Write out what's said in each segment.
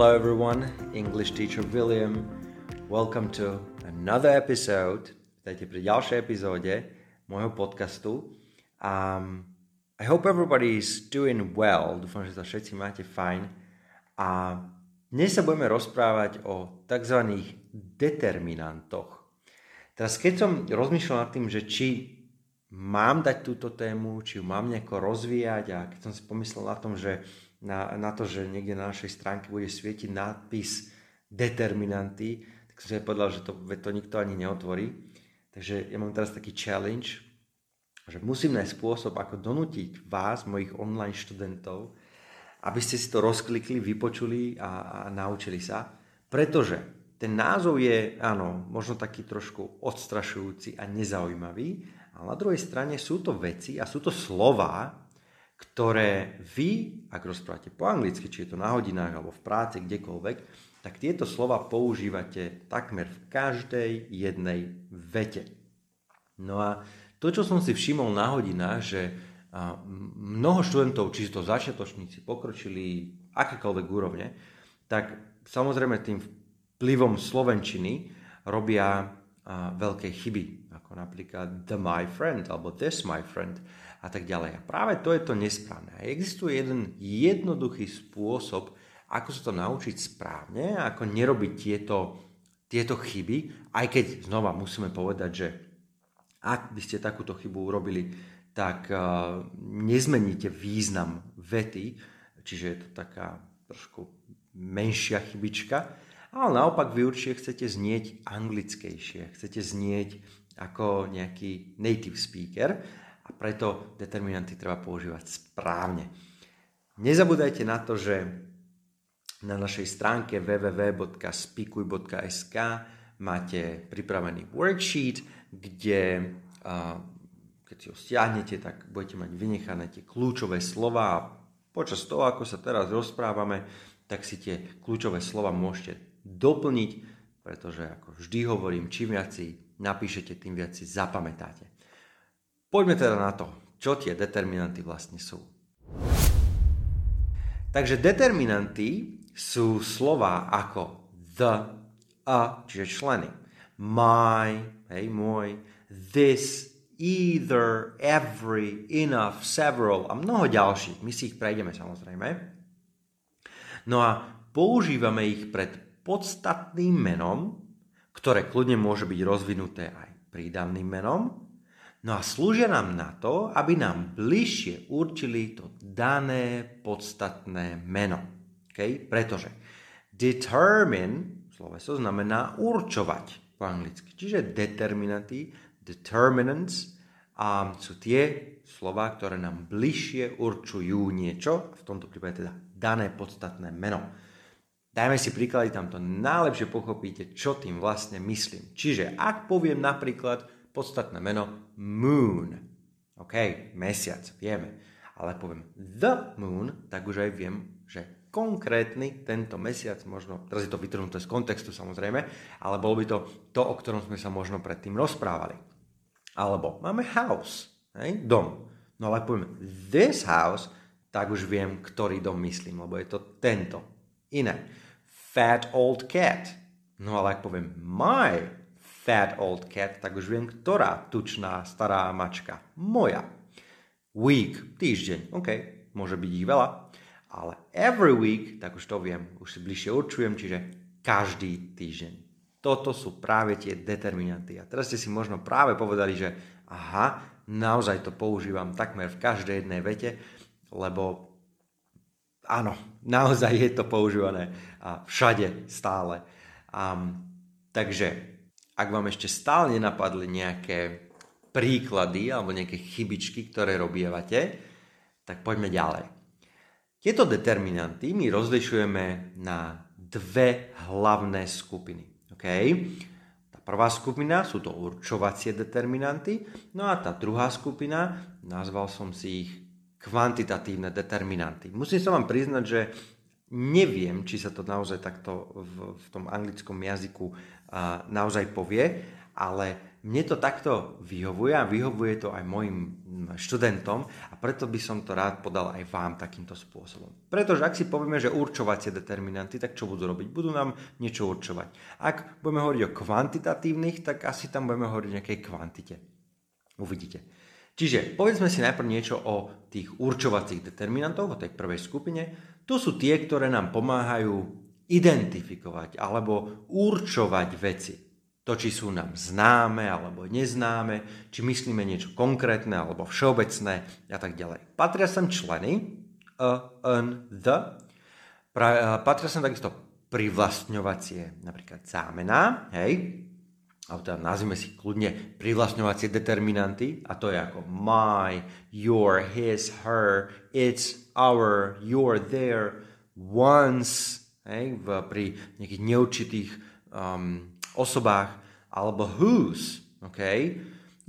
Hello, everyone. English teacher William. Welcome to another episode. Vítajte pri ďalšej epizóde môjho podcastu. Um, I hope everybody is doing well. Dúfam, že sa všetci máte fajn. A dnes sa budeme rozprávať o tzv. determinantoch. Teraz keď som rozmýšľal nad tým, že či mám dať túto tému, či ju mám nejako rozvíjať a keď som si pomyslel na tom, že na, na to, že niekde na našej stránke bude svietiť nápis determinanty, tak som si povedal, že to, to nikto ani neotvorí. Takže ja mám teraz taký challenge, že musím nájsť spôsob, ako donútiť vás, mojich online študentov, aby ste si to rozklikli, vypočuli a, a naučili sa. Pretože ten názov je, áno, možno taký trošku odstrašujúci a nezaujímavý, ale na druhej strane sú to veci a sú to slova, ktoré vy, ak rozprávate po anglicky, či je to na hodinách alebo v práci, kdekoľvek, tak tieto slova používate takmer v každej jednej vete. No a to, čo som si všimol na hodinách, že mnoho študentov, či to začiatočníci, pokročili akékoľvek úrovne, tak samozrejme tým vplyvom Slovenčiny robia veľké chyby, ako napríklad the my friend alebo this my friend a tak ďalej. A práve to je to nesprávne. Existuje jeden jednoduchý spôsob, ako sa to naučiť správne, ako nerobiť tieto, tieto chyby, aj keď znova musíme povedať, že ak by ste takúto chybu urobili, tak uh, nezmeníte význam vety, čiže je to taká trošku menšia chybička, ale naopak vy určite chcete znieť anglickejšie, chcete znieť ako nejaký native speaker a preto determinanty treba používať správne. Nezabúdajte na to, že na našej stránke www.spikuj.sk máte pripravený worksheet, kde keď si ho stiahnete, tak budete mať vynechané tie kľúčové slova a počas toho, ako sa teraz rozprávame, tak si tie kľúčové slova môžete doplniť, pretože ako vždy hovorím, čím viac si napíšete, tým viac si zapamätáte. Poďme teda na to, čo tie determinanty vlastne sú. Takže determinanty sú slova ako the, a, čiže členy. My, hej, môj, this, either, every, enough, several a mnoho ďalších. My si ich prejdeme samozrejme. No a používame ich pred podstatným menom, ktoré kľudne môže byť rozvinuté aj prídavným menom, No a slúžia nám na to, aby nám bližšie určili to dané podstatné meno. Okay? Pretože determine, sloveso znamená určovať po anglicky. Čiže determinanty, determinants a sú tie slova, ktoré nám bližšie určujú niečo, v tomto prípade teda dané podstatné meno. Dajme si príklady, tam to najlepšie pochopíte, čo tým vlastne myslím. Čiže ak poviem napríklad podstatné meno moon. OK, mesiac, vieme. Ale poviem the moon, tak už aj viem, že konkrétny tento mesiac, možno, teraz je to vytrhnuté z kontextu samozrejme, ale bolo by to to, o ktorom sme sa možno predtým rozprávali. Alebo máme house, hej, dom. No ale poviem this house, tak už viem, ktorý dom myslím, lebo je to tento. Iné. Fat old cat. No ale ak poviem my fat old cat, tak už viem, ktorá tučná stará mačka. Moja. Week, týždeň, OK, môže byť ich veľa, ale every week, tak už to viem, už si bližšie určujem, čiže každý týždeň. Toto sú práve tie determinanty. A teraz ste si možno práve povedali, že aha, naozaj to používam takmer v každej jednej vete, lebo áno, naozaj je to používané všade, stále. Um, takže ak vám ešte stále nenapadli nejaké príklady alebo nejaké chybičky, ktoré robievate, tak poďme ďalej. Tieto determinanty my rozlišujeme na dve hlavné skupiny. Okay? Tá prvá skupina sú to určovacie determinanty, no a tá druhá skupina, nazval som si ich kvantitatívne determinanty. Musím sa vám priznať, že neviem, či sa to naozaj takto v, v tom anglickom jazyku naozaj povie, ale mne to takto vyhovuje a vyhovuje to aj mojim študentom a preto by som to rád podal aj vám takýmto spôsobom. Pretože ak si povieme, že určovacie determinanty, tak čo budú robiť? Budú nám niečo určovať. Ak budeme hovoriť o kvantitatívnych, tak asi tam budeme hovoriť o nejakej kvantite. Uvidíte. Čiže povedzme si najprv niečo o tých určovacích determinantoch, o tej prvej skupine. To sú tie, ktoré nám pomáhajú identifikovať alebo určovať veci. To, či sú nám známe alebo neznáme, či myslíme niečo konkrétne alebo všeobecné a tak ďalej. Patria sem členy, a, n, the, pra, patria sem takisto privlastňovacie, napríklad zámená, hej, alebo teda nazvime si kľudne privlastňovacie determinanty, a to je ako my, your, his, her, it's, our, your, their, once, hej, v, pri nejakých neurčitých um, osobách, alebo whose, okay?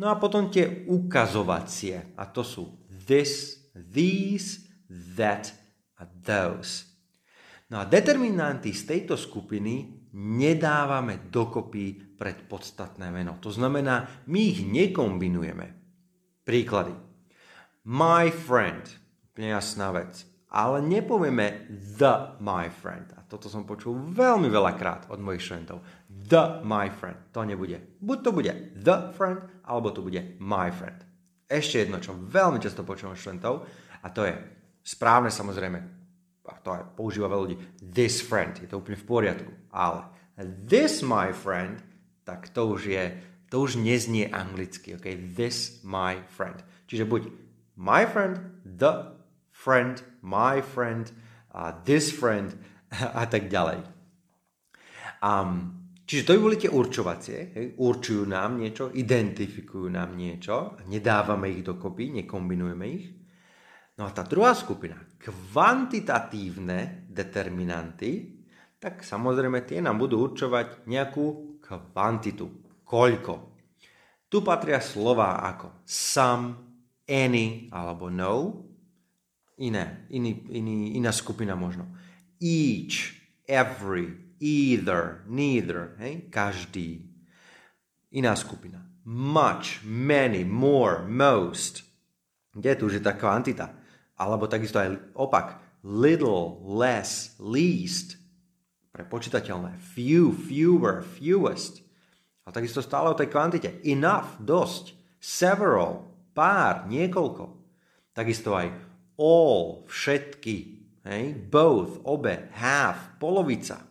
No a potom tie ukazovacie, a to sú this, these, that a those. No a determinanty z tejto skupiny nedávame dokopy pred podstatné meno. To znamená, my ich nekombinujeme. Príklady. My friend, úplne jasná vec. Ale nepovieme the my friend. A toto som počul veľmi veľakrát od mojich študentov the my friend. To nebude. Buď to bude the friend, alebo to bude my friend. Ešte jedno, čo veľmi často počúvam študentov, a to je správne samozrejme, a to aj používa veľa ľudí, this friend, je to úplne v poriadku, ale this my friend, tak to už je, to už neznie anglicky, ok? This my friend. Čiže buď my friend, the friend, my friend, uh, this friend a tak ďalej. Um, Čiže to by boli tie určovacie, hej? určujú nám niečo, identifikujú nám niečo, nedávame ich dokopy, nekombinujeme ich. No a tá druhá skupina, kvantitatívne determinanty, tak samozrejme tie nám budú určovať nejakú kvantitu, koľko. Tu patria slova ako some, any alebo no, iné, iný, iný, iná skupina možno. Each, every, either, neither, hej, každý. Iná skupina. Much, many, more, most. Kde tu už je tá kvantita? Alebo takisto aj opak. Little, less, least. Pre počítateľné. Few, fewer, fewest. A takisto stále o tej kvantite. Enough, dosť. Several, pár, niekoľko. Takisto aj all, všetky. Hej? Both, obe, half, polovica.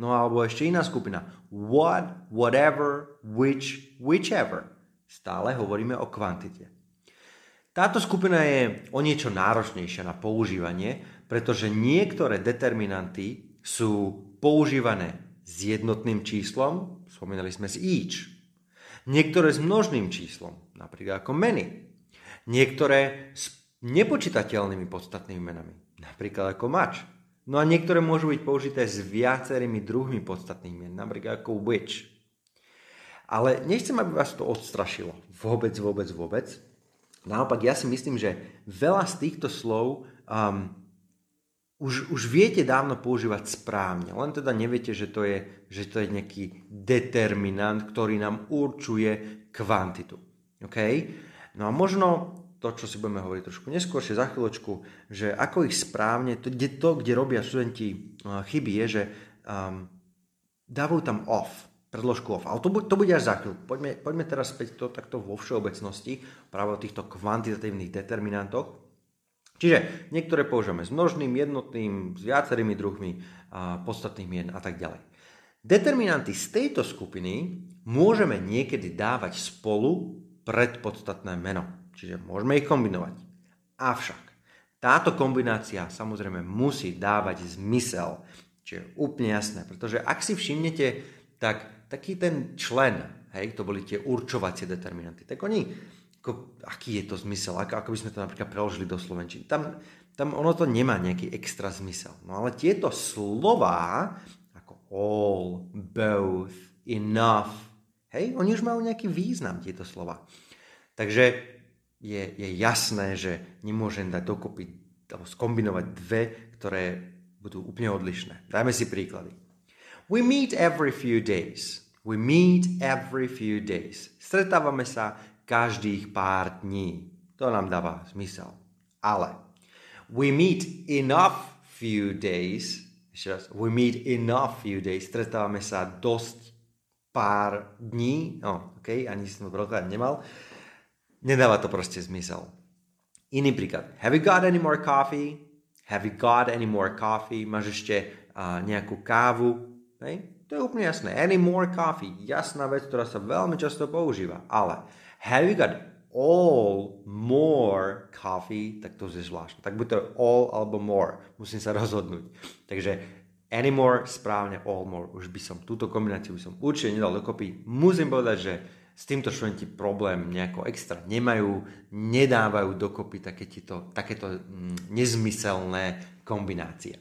No alebo ešte iná skupina. What, whatever, which, whichever. Stále hovoríme o kvantite. Táto skupina je o niečo náročnejšia na používanie, pretože niektoré determinanty sú používané s jednotným číslom, spomínali sme si each. Niektoré s množným číslom, napríklad ako many. Niektoré s nepočítateľnými podstatnými menami, napríklad ako much. No a niektoré môžu byť použité s viacerými druhmi podstatných mien, napríklad ako which. Ale nechcem, aby vás to odstrašilo. Vôbec, vôbec, vôbec. Naopak, ja si myslím, že veľa z týchto slov um, už, už viete dávno používať správne, len teda neviete, že to, je, že to je nejaký determinant, ktorý nám určuje kvantitu. Okay? No a možno to, čo si budeme hovoriť trošku neskôršie za chvíľočku, že ako ich správne, to, kde, to, kde robia študenti uh, chyby, je, že um, dávajú tam off, predložku off. Ale to, to bude až za chvíľu. Poďme, poďme teraz späť to takto vo všeobecnosti, práve o týchto kvantitatívnych determinantoch. Čiže niektoré používame s množným, jednotným, s viacerými druhmi uh, podstatných mien a tak ďalej. Determinanty z tejto skupiny môžeme niekedy dávať spolu pred podstatné meno. Čiže môžeme ich kombinovať. Avšak táto kombinácia samozrejme musí dávať zmysel. Čiže úplne jasné, pretože ak si všimnete, tak taký ten člen, hej, to boli tie určovacie determinanty, tak oni, ako, aký je to zmysel, ako, ako by sme to napríklad preložili do slovenčiny, tam, tam ono to nemá nejaký extra zmysel. No ale tieto slová, ako all, both, enough, hej, oni už majú nejaký význam, tieto slova. Takže je, je jasné, že nemôžem dať dokopy alebo skombinovať dve, ktoré budú úplne odlišné. Dajme si príklady. We meet every few days. We meet every few days. Stretávame sa každých pár dní. To nám dáva zmysel. Ale we meet enough few days. Ešte raz. We meet enough few days. Stretávame sa dosť pár dní. No, OK, ani som to nemal. Nedáva to proste zmysel. Iný príklad. Have you got any more coffee? Have you got any more coffee? Máš ešte uh, nejakú kávu? Hej? To je úplne jasné. Any more coffee. Jasná vec, ktorá sa veľmi často používa. Ale have you got all more coffee, tak to je zvláštne. Tak buď to all alebo more. Musím sa rozhodnúť. Takže any more, správne all more. Už by som túto kombináciu by som určite nedal dokopy. Musím povedať, že s týmto študenti problém nejako extra nemajú, nedávajú dokopy takéto, takéto mm, nezmyselné kombinácie.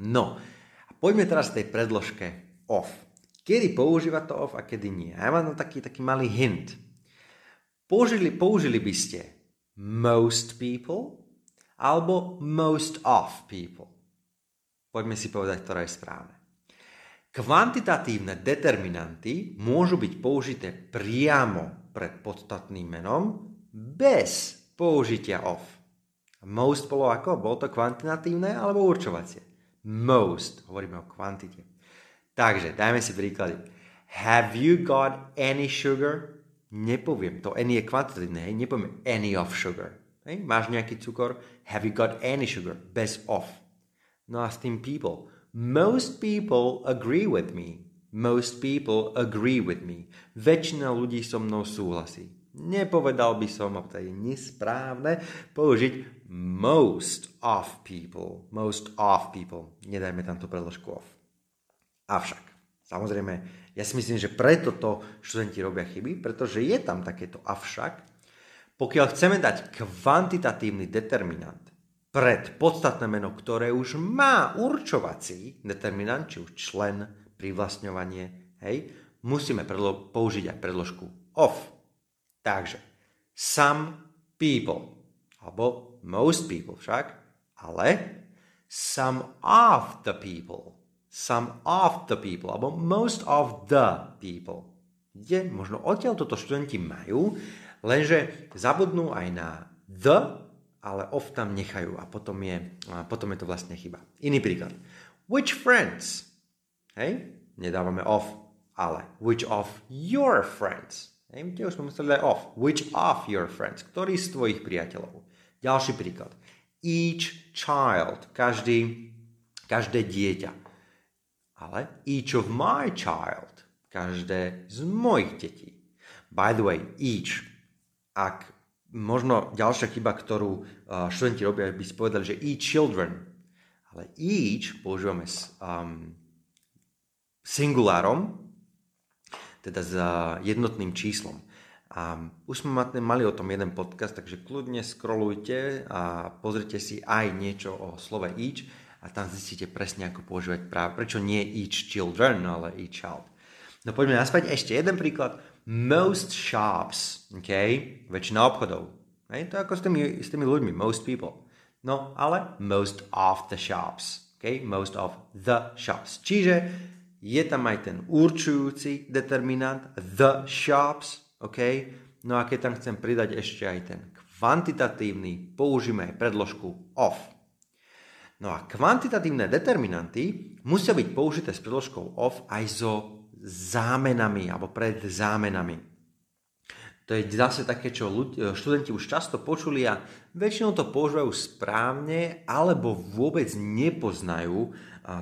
No, a poďme teraz tej predložke off. Kedy používať to off a kedy nie. Ja mám taký, taký malý hint. Použili, použili by ste most people alebo most of people. Poďme si povedať, ktorá je správne. Kvantitatívne determinanty môžu byť použité priamo pred podstatným menom bez použitia of. Most bolo ako? Bolo to kvantitatívne alebo určovacie? Most, hovoríme o kvantite. Takže, dajme si príklady. Have you got any sugar? Nepoviem, to any je kvantitatívne, hej, nepoviem any of sugar. Hej, máš nejaký cukor? Have you got any sugar? Bez of. No a s tým people. Most people agree with me. Most people agree with me. Väčšina ľudí so mnou súhlasí. Nepovedal by som, a to je nesprávne, použiť most of people. Most of people. Nedajme tam tú predložku of. Avšak, samozrejme, ja si myslím, že preto to študenti robia chyby, pretože je tam takéto avšak. Pokiaľ chceme dať kvantitatívny determinant pred podstatné meno, ktoré už má určovací determinant, či už člen, privlastňovanie, hej, musíme predlo- použiť aj predložku of. Takže, some people, alebo most people však, ale some of the people some of the people, alebo most of the people. Je, možno odtiaľ toto študenti majú, lenže zabudnú aj na the, ale of tam nechajú a potom je, a potom je to vlastne chyba. Iný príklad. Which friends? Hej, nedávame of, ale which of your friends? Hej, kde už sme museli dať of. Which of your friends? Ktorý z tvojich priateľov? Ďalší príklad. Each child, každý, každé dieťa ale each of my child, každé z mojich detí. By the way, each, ak možno ďalšia chyba, ktorú študenti robia, by si povedali, že each children, ale each používame s um, singulárom, teda s jednotným číslom. A už sme mali o tom jeden podcast, takže kľudne scrollujte a pozrite si aj niečo o slove each a tam zistíte presne, ako používať práve, prečo nie each children, ale each child. No poďme naspäť ešte jeden príklad. Most shops, OK, väčšina obchodov. Hej, to je ako s tými, s tými ľuďmi, most people. No, ale most of the shops. OK, most of the shops. Čiže je tam aj ten určujúci determinant, the shops, OK? No a keď tam chcem pridať ešte aj ten kvantitatívny, použijeme aj predložku of. No a kvantitatívne determinanty musia byť použité s predložkou of aj so zámenami alebo pred zámenami. To je zase také, čo ľudí, študenti už často počuli a väčšinou to používajú správne alebo vôbec nepoznajú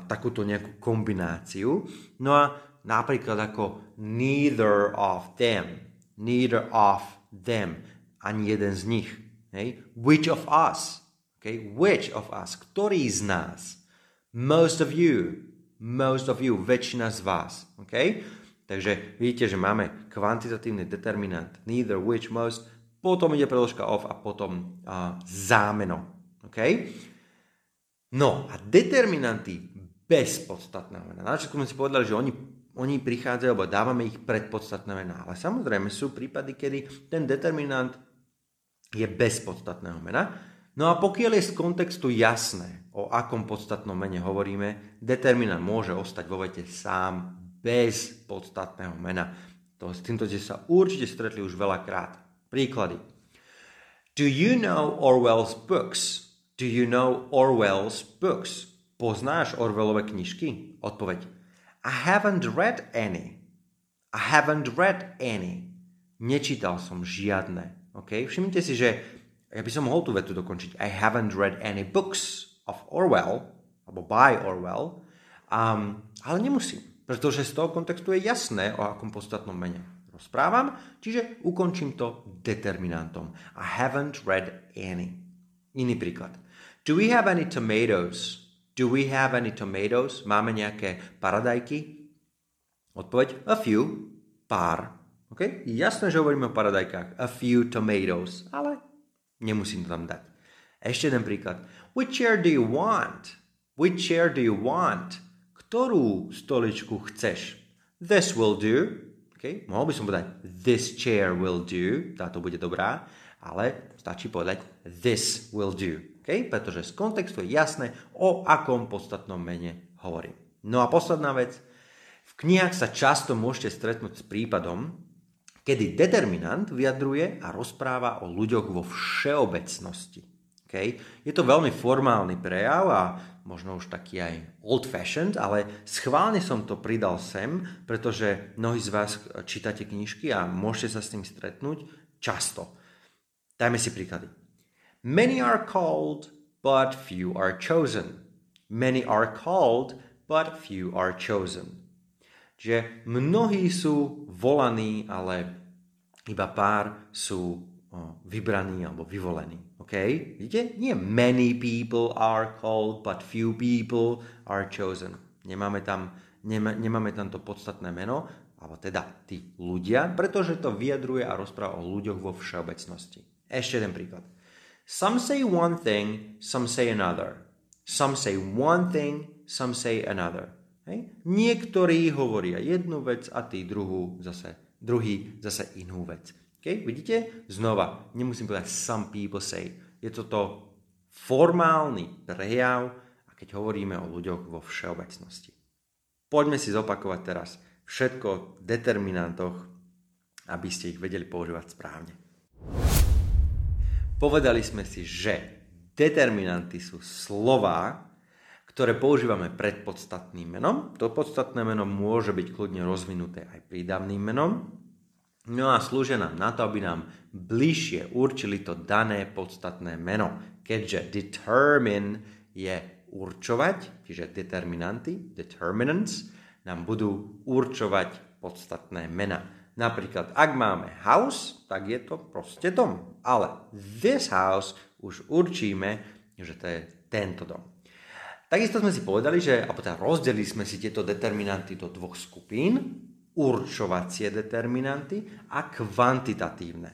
takúto nejakú kombináciu. No a napríklad ako neither of them, neither of them, ani jeden z nich. Hej? Which of us, Okay? Which of us? Ktorý z nás? Most of you. Most of you. Väčšina z vás. Okay? Takže vidíte, že máme kvantitatívny determinant neither, which, most, potom ide preložka of a potom uh, zámeno. Okay? No a determinanty bez podstatného mena. Na začiatku sme si povedali, že oni, oni prichádzajú, alebo dávame ich pred podstatné mená. Ale samozrejme sú prípady, kedy ten determinant je bez podstatného mena. No a pokiaľ je z kontextu jasné, o akom podstatnom mene hovoríme, determinant môže ostať vo vete sám bez podstatného mena. To, s týmto ste sa určite stretli už veľakrát. Príklady. Do you know Orwell's books? Do you know Orwell's books? Poznáš Orwellové knižky? Odpoveď. I haven't read any. I haven't read any. Nečítal som žiadne. Okay? Všimnite si, že ja by som mohol tú vetu dokončiť. I haven't read any books of Orwell, alebo by Orwell, um, ale nemusím. Pretože z toho kontextu je jasné, o akom podstatnom mene rozprávam, čiže ukončím to determinantom. I haven't read any. Iný príklad. Do we have any tomatoes? Do we have any tomatoes? Máme nejaké paradajky? Odpoveď a few, pár. Okay? Jasné, že hovoríme o paradajkách. A few tomatoes, ale nemusím to tam dať. Ešte jeden príklad. Which chair do you want? Which chair do you want? ktorú stoličku chceš. This will do. Okay? Mohol by som povedať this chair will do, táto bude dobrá, ale stačí povedať this will do. Okay? Pretože z kontextu je jasné, o akom podstatnom mene hovorím. No a posledná vec. V knihách sa často môžete stretnúť s prípadom, kedy determinant vyjadruje a rozpráva o ľuďoch vo všeobecnosti. Okay? Je to veľmi formálny prejav a možno už taký aj old-fashioned, ale schválne som to pridal sem, pretože mnohí z vás čítate knižky a môžete sa s tým stretnúť často. Dajme si príklady. Many are called, but few are chosen. Many are called, but few are chosen. Čiže mnohí sú volaní, ale iba pár sú vybraní alebo vyvolení. OK? Vidíte? Nie many people are called, but few people are chosen. Nemáme tam, nemá, nemáme tam to podstatné meno, alebo teda tí ľudia, pretože to vyjadruje a rozpráva o ľuďoch vo všeobecnosti. Ešte jeden príklad. Some say one thing, some say another. Some say one thing, some say another. Hej? Niektorí hovoria jednu vec a tí druhú zase, druhý zase inú vec. Okay? Vidíte? Znova, nemusím povedať some people say. Je toto formálny prejav, a keď hovoríme o ľuďoch vo všeobecnosti. Poďme si zopakovať teraz všetko v determinantoch, aby ste ich vedeli používať správne. Povedali sme si, že determinanty sú slova, ktoré používame pred podstatným menom. To podstatné meno môže byť kľudne rozvinuté aj prídavným menom. No a slúžia nám na to, aby nám bližšie určili to dané podstatné meno. Keďže determine je určovať, čiže determinanty, determinants, nám budú určovať podstatné mena. Napríklad, ak máme house, tak je to proste dom. Ale this house už určíme, že to je tento dom. Takisto sme si povedali, že, alebo teda rozdelili sme si tieto determinanty do dvoch skupín určovacie determinanty a kvantitatívne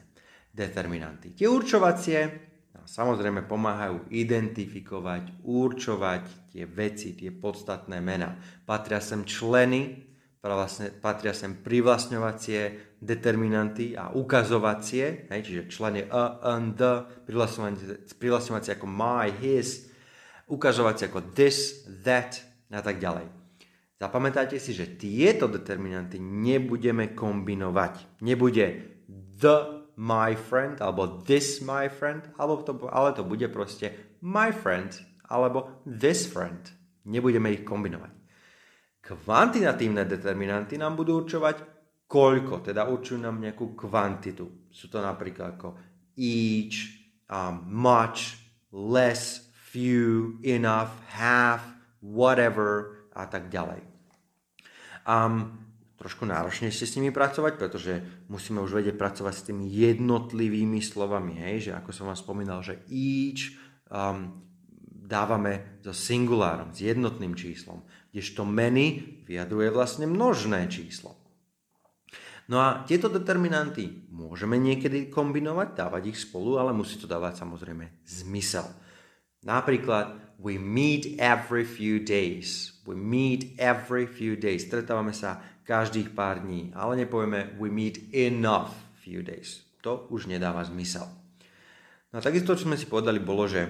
determinanty. Tie určovacie samozrejme pomáhajú identifikovať, určovať tie veci, tie podstatné mená. Patria sem členy, patria sem privlastňovacie determinanty a ukazovacie, hej, čiže členy a, and, the, privlastňovacie ako my, his, ukazovacie ako this, that a tak ďalej. Zapamätajte si, že tieto determinanty nebudeme kombinovať. Nebude the my friend, alebo this my friend, alebo to, ale to bude proste my friend, alebo this friend. Nebudeme ich kombinovať. Kvantitatívne determinanty nám budú určovať koľko, teda určujú nám nejakú kvantitu. Sú to napríklad ako each, um, much, less, few, enough, half, whatever, a tak ďalej. Um, trošku náročnejšie s nimi pracovať, pretože musíme už vedieť pracovať s tými jednotlivými slovami, hej, že ako som vám spomínal, že each um, dávame so singulárom, s jednotným číslom, kdežto many vyjadruje vlastne množné číslo. No a tieto determinanty môžeme niekedy kombinovať, dávať ich spolu, ale musí to dávať samozrejme zmysel. Napríklad, we meet every few days. We meet every few days. Stretávame sa každých pár dní. Ale nepovieme we meet enough few days. To už nedáva zmysel. No a takisto, čo sme si povedali, bolo, že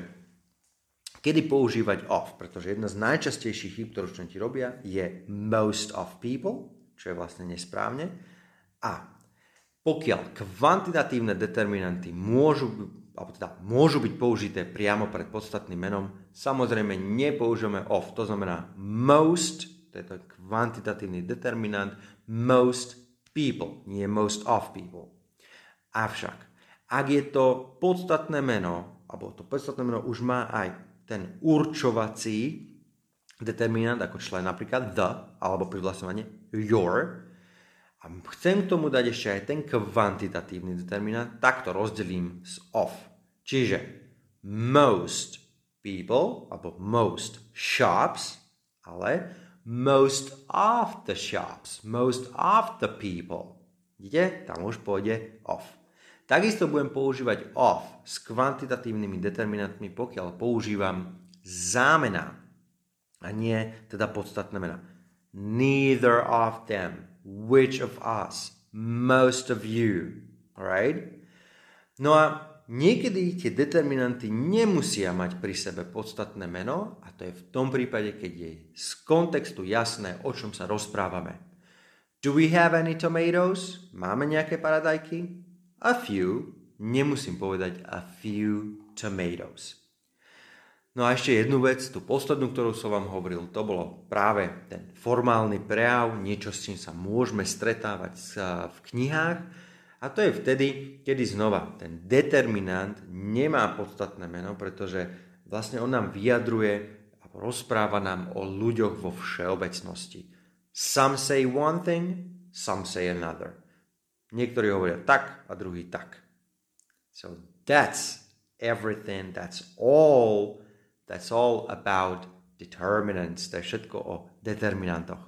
kedy používať of, pretože jedna z najčastejších chýb, ktorú študenti robia, je most of people, čo je vlastne nesprávne. A pokiaľ kvantitatívne determinanty môžu, alebo teda môžu byť použité priamo pred podstatným menom, samozrejme nepoužijeme of, to znamená most, to je to kvantitatívny determinant, most people, nie most of people. Avšak, ak je to podstatné meno, alebo to podstatné meno už má aj ten určovací determinant, ako člen napríklad the, alebo privlastňovanie your, a chcem k tomu dať ešte aj ten kvantitatívny determinant, tak to rozdelím z of. Čiže most people, alebo most shops, ale most of the shops, most of the people. Vidíte? Tam už pôjde of. Takisto budem používať of s kvantitatívnymi determinantmi, pokiaľ používam zámena a nie teda podstatné mena. Neither of them which of us, most of you. Alright? No a niekedy tie determinanty nemusia mať pri sebe podstatné meno a to je v tom prípade, keď je z kontextu jasné, o čom sa rozprávame. Do we have any tomatoes? Máme nejaké paradajky? A few. Nemusím povedať a few tomatoes. No a ešte jednu vec, tú poslednú, ktorú som vám hovoril, to bolo práve ten formálny prejav, niečo, s čím sa môžeme stretávať v knihách. A to je vtedy, kedy znova ten determinant nemá podstatné meno, pretože vlastne on nám vyjadruje a rozpráva nám o ľuďoch vo všeobecnosti. Some say one thing, some say another. Niektorí hovoria tak a druhý tak. So that's everything, that's all That's all about determinants. To je všetko o determinantoch.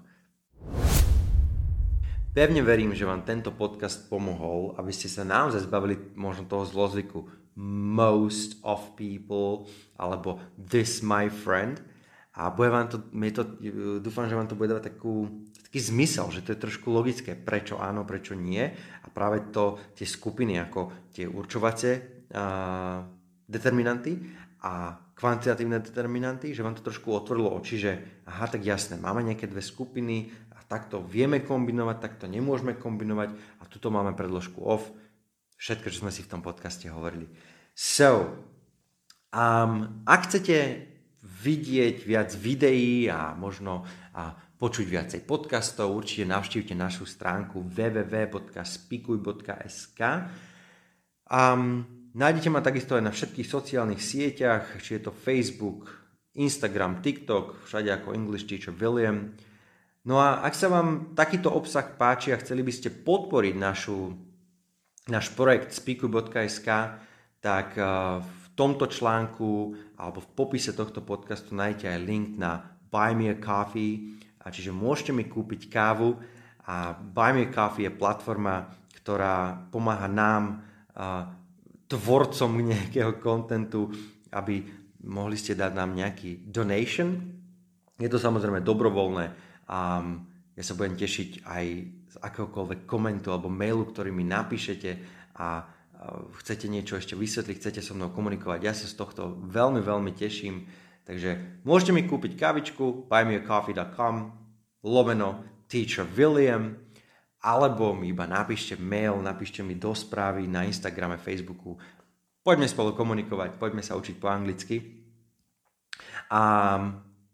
Pevne verím, že vám tento podcast pomohol, aby ste sa naozaj zbavili možno toho zlozvyku most of people alebo this my friend a bude vám to, to, dúfam, že vám to bude dávať takú, taký zmysel, že to je trošku logické, prečo áno, prečo nie a práve to tie skupiny ako tie určovacie uh, determinanty a kvantitatívne determinanty, že vám to trošku otvorilo oči, že aha, tak jasné, máme nejaké dve skupiny a takto vieme kombinovať, takto nemôžeme kombinovať a tuto máme predložku off. Všetko, čo sme si v tom podcaste hovorili. So, um, ak chcete vidieť viac videí a možno a počuť viacej podcastov, určite navštívte našu stránku www.spikuj.sk. Um, Nájdete ma takisto aj na všetkých sociálnych sieťach, či je to Facebook, Instagram, TikTok, všade ako English Teacher William. No a ak sa vám takýto obsah páči a chceli by ste podporiť našu, náš projekt speaku.sk, tak eh, v tomto článku alebo v popise tohto podcastu nájdete aj link na Buy Me a Coffee, a čiže môžete mi kúpiť kávu a Buy Me a Coffee je platforma, ktorá pomáha nám eh, tvorcom nejakého kontentu, aby mohli ste dať nám nejaký donation. Je to samozrejme dobrovoľné a ja sa budem tešiť aj z akéhokoľvek komentu alebo mailu, ktorý mi napíšete a chcete niečo ešte vysvetliť, chcete so mnou komunikovať. Ja sa z tohto veľmi, veľmi teším. Takže môžete mi kúpiť kavičku buymeacoffee.com lomeno teacher William alebo mi iba napíšte mail, napíšte mi do správy na Instagrame, Facebooku. Poďme spolu komunikovať, poďme sa učiť po anglicky. A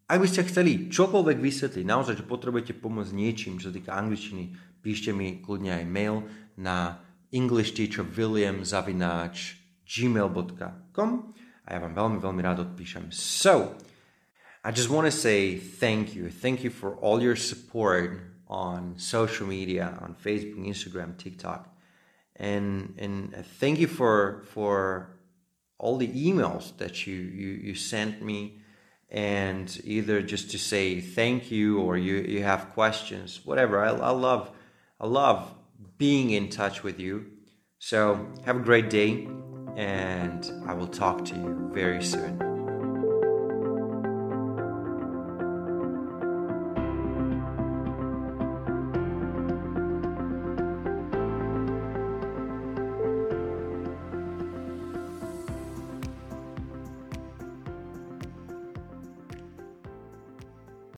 ak by ste chceli čokoľvek vysvetliť, naozaj, že potrebujete pomôcť niečím, čo sa týka angličtiny, píšte mi kľudne aj mail na englishteacherwilliam.gmail.com a ja vám veľmi, veľmi rád odpíšem. So, I just want to say thank you. Thank you for all your support on social media, on Facebook, Instagram, TikTok. And and uh, thank you for for all the emails that you you, you sent me and either just to say thank you or you, you have questions, whatever. I, I love I love being in touch with you. So have a great day and I will talk to you very soon.